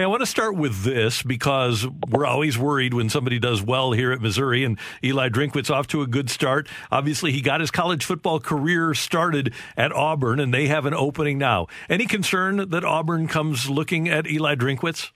Hey, I want to start with this because we're always worried when somebody does well here at Missouri, and Eli Drinkwitz off to a good start. Obviously, he got his college football career started at Auburn, and they have an opening now. Any concern that Auburn comes looking at Eli Drinkwitz?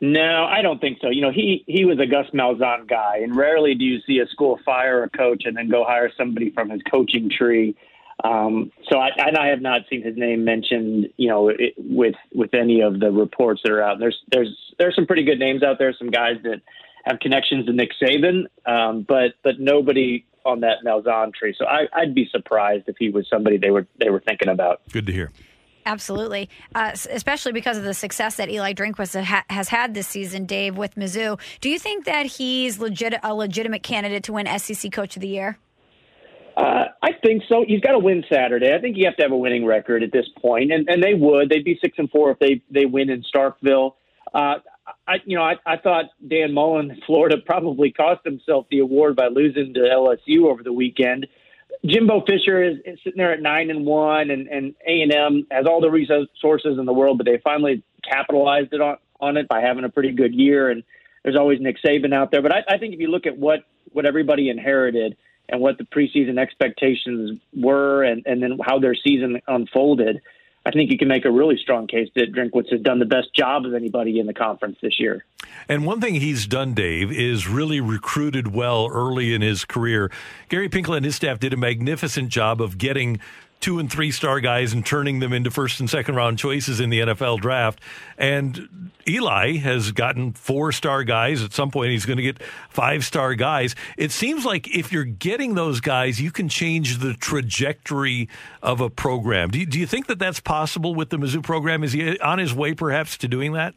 No, I don't think so. You know, he he was a Gus Malzahn guy, and rarely do you see a school fire a coach and then go hire somebody from his coaching tree. Um, so I, and I have not seen his name mentioned, you know, it, with with any of the reports that are out. There's there's there's some pretty good names out there, some guys that have connections to Nick Saban, um, but but nobody on that Malzahn tree. So I, I'd be surprised if he was somebody they were they were thinking about. Good to hear. Absolutely, uh, especially because of the success that Eli Drinkwitz ha- has had this season, Dave, with Mizzou. Do you think that he's legit a legitimate candidate to win SEC Coach of the Year? I think so. He's got to win Saturday. I think you have to have a winning record at this point, and and they would. They'd be six and four if they they win in Starkville. Uh, I you know I, I thought Dan Mullen, Florida, probably cost himself the award by losing to LSU over the weekend. Jimbo Fisher is, is sitting there at nine and one, and and A and M has all the resources in the world, but they finally capitalized it on on it by having a pretty good year. And there's always Nick Saban out there, but I, I think if you look at what what everybody inherited and what the preseason expectations were and, and then how their season unfolded, I think you can make a really strong case that Drinkwitz has done the best job of anybody in the conference this year. And one thing he's done, Dave, is really recruited well early in his career. Gary Pinkel and his staff did a magnificent job of getting two and three star guys and turning them into first and second round choices in the NFL draft. And Eli has gotten four star guys. At some point, he's going to get five star guys. It seems like if you're getting those guys, you can change the trajectory of a program. Do you, do you think that that's possible with the Mizzou program? Is he on his way perhaps to doing that?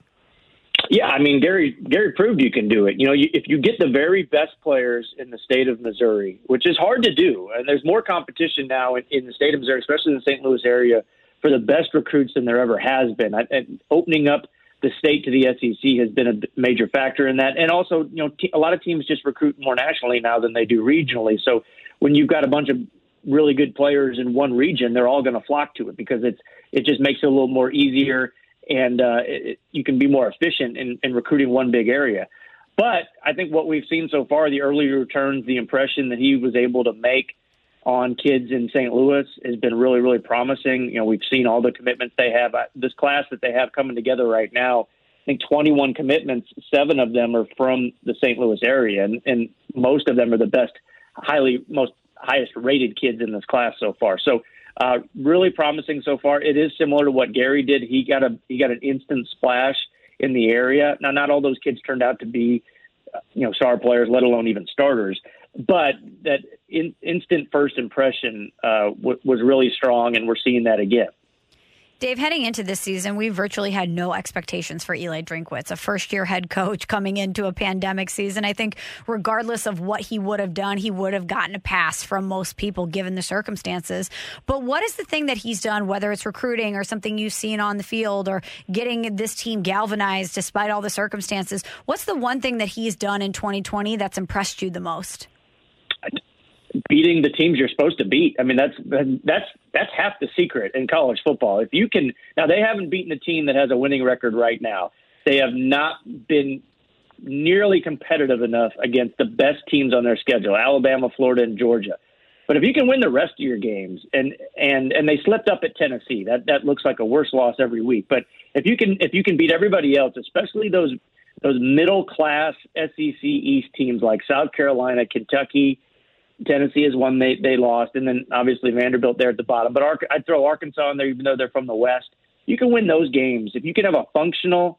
Yeah, I mean Gary Gary proved you can do it. You know, you, if you get the very best players in the state of Missouri, which is hard to do, and there's more competition now in, in the state of Missouri, especially in the St. Louis area, for the best recruits than there ever has been. And opening up the state to the SEC has been a major factor in that. And also, you know, t- a lot of teams just recruit more nationally now than they do regionally. So when you've got a bunch of really good players in one region, they're all going to flock to it because it's it just makes it a little more easier and uh, it, you can be more efficient in, in recruiting one big area. But I think what we've seen so far, the early returns, the impression that he was able to make on kids in St. Louis has been really, really promising. You know, we've seen all the commitments they have. This class that they have coming together right now, I think 21 commitments, seven of them are from the St. Louis area, and, and most of them are the best, highly, most highest rated kids in this class so far. So uh, really promising so far. It is similar to what Gary did. He got a he got an instant splash in the area. Now, not all those kids turned out to be, you know, star players, let alone even starters. But that in, instant first impression uh, w- was really strong, and we're seeing that again. Dave, heading into this season, we virtually had no expectations for Eli Drinkwitz, a first year head coach coming into a pandemic season. I think, regardless of what he would have done, he would have gotten a pass from most people given the circumstances. But what is the thing that he's done, whether it's recruiting or something you've seen on the field or getting this team galvanized despite all the circumstances? What's the one thing that he's done in 2020 that's impressed you the most? Beating the teams you're supposed to beat. I mean, that's that's that's half the secret in college football. If you can now, they haven't beaten a team that has a winning record right now. They have not been nearly competitive enough against the best teams on their schedule: Alabama, Florida, and Georgia. But if you can win the rest of your games, and and and they slipped up at Tennessee, that that looks like a worse loss every week. But if you can if you can beat everybody else, especially those those middle class SEC East teams like South Carolina, Kentucky, Tennessee is one they they lost, and then obviously Vanderbilt there at the bottom. But Ar- I'd throw Arkansas in there, even though they're from the West. You can win those games if you can have a functional,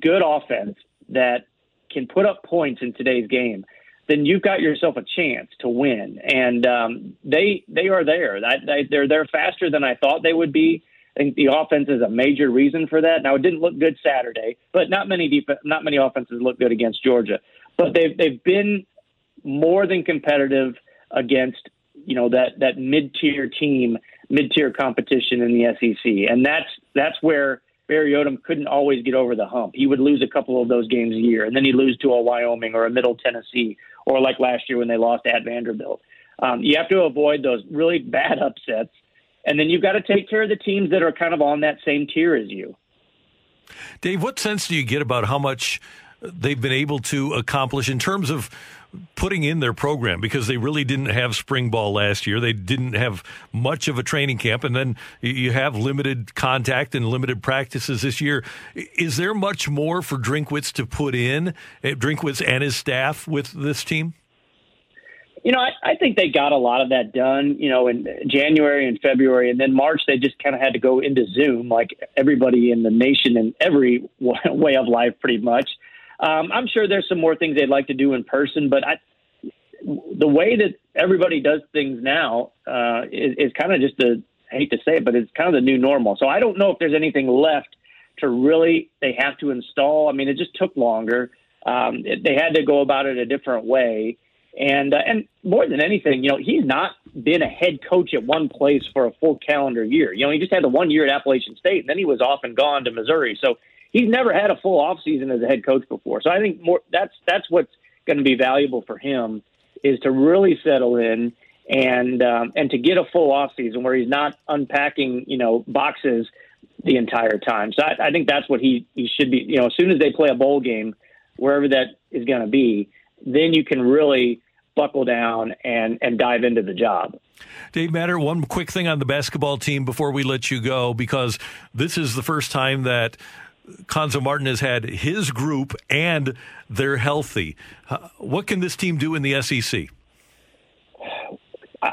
good offense that can put up points in today's game. Then you've got yourself a chance to win, and um, they they are there. They, they're they're faster than I thought they would be. I think the offense is a major reason for that. Now it didn't look good Saturday, but not many def- not many offenses look good against Georgia. But they've they've been more than competitive against you know that that mid tier team, mid tier competition in the SEC, and that's that's where Barry Odom couldn't always get over the hump. He would lose a couple of those games a year, and then he'd lose to a Wyoming or a Middle Tennessee, or like last year when they lost at Vanderbilt. Um, you have to avoid those really bad upsets, and then you've got to take care of the teams that are kind of on that same tier as you. Dave, what sense do you get about how much they've been able to accomplish in terms of putting in their program because they really didn't have spring ball last year. They didn't have much of a training camp, and then you have limited contact and limited practices this year. Is there much more for Drinkwitz to put in, eh, Drinkwitz and his staff, with this team? You know, I, I think they got a lot of that done, you know, in January and February. And then March, they just kind of had to go into Zoom like everybody in the nation and every way of life, pretty much. Um, I'm sure there's some more things they'd like to do in person, but I, the way that everybody does things now uh, is, is kind of just the I hate to say it, but it's kind of the new normal. So I don't know if there's anything left to really they have to install. I mean, it just took longer. Um, it, they had to go about it a different way, and uh, and more than anything, you know, he's not been a head coach at one place for a full calendar year. You know, he just had the one year at Appalachian State, and then he was off and gone to Missouri. So he's never had a full off season as a head coach before. So I think more that's that's what's going to be valuable for him is to really settle in and um, and to get a full off season where he's not unpacking you know boxes the entire time. So I, I think that's what he he should be. You know, as soon as they play a bowl game, wherever that is going to be, then you can really buckle down and and dive into the job. Dave Matter, one quick thing on the basketball team before we let you go, because this is the first time that Cuonzo Martin has had his group and they're healthy. Uh, what can this team do in the SEC? I,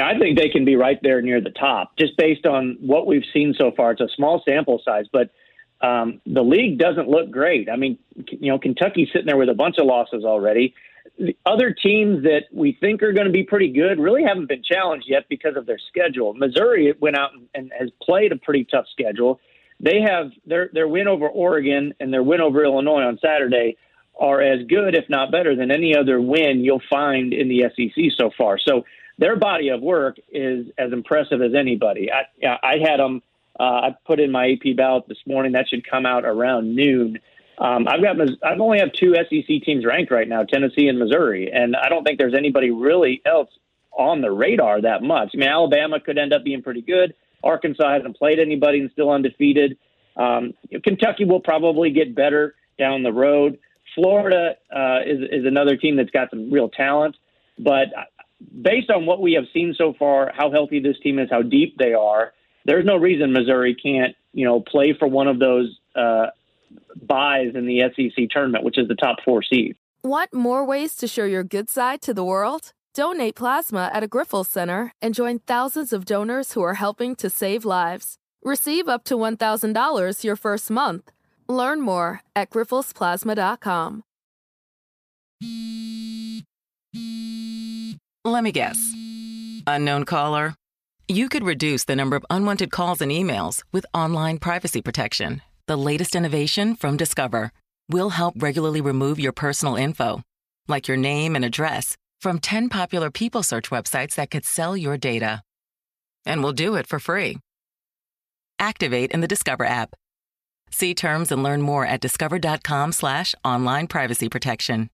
I think they can be right there near the top, just based on what we've seen so far. It's a small sample size, but um, the league doesn't look great. I mean, you know, Kentucky's sitting there with a bunch of losses already. The other teams that we think are going to be pretty good really haven't been challenged yet because of their schedule. Missouri went out and has played a pretty tough schedule they have their their win over Oregon and their win over Illinois on Saturday are as good, if not better, than any other win you'll find in the SEC so far. So their body of work is as impressive as anybody. I, I had them. Uh, I put in my AP ballot this morning. That should come out around noon. Um, I've got I've only have two SEC teams ranked right now, Tennessee and Missouri, and I don't think there's anybody really else on the radar that much. I mean, Alabama could end up being pretty good. Arkansas hasn't played anybody and still undefeated. Um, Kentucky will probably get better down the road. Florida uh, is, is another team that's got some real talent, but based on what we have seen so far, how healthy this team is, how deep they are, there's no reason Missouri can't, you know, play for one of those uh, byes in the SEC tournament, which is the top four seed. Want more ways to show your good side to the world? Donate plasma at a Grifols Center and join thousands of donors who are helping to save lives. Receive up to $1,000 your first month. Learn more at grifolsplasma.com. Let me guess. Unknown caller? You could reduce the number of unwanted calls and emails with online privacy protection. The latest innovation from Discover will help regularly remove your personal info, like your name and address from 10 popular people search websites that could sell your data. And we'll do it for free. Activate in the Discover app. See terms and learn more at discover.com slash online privacy protection.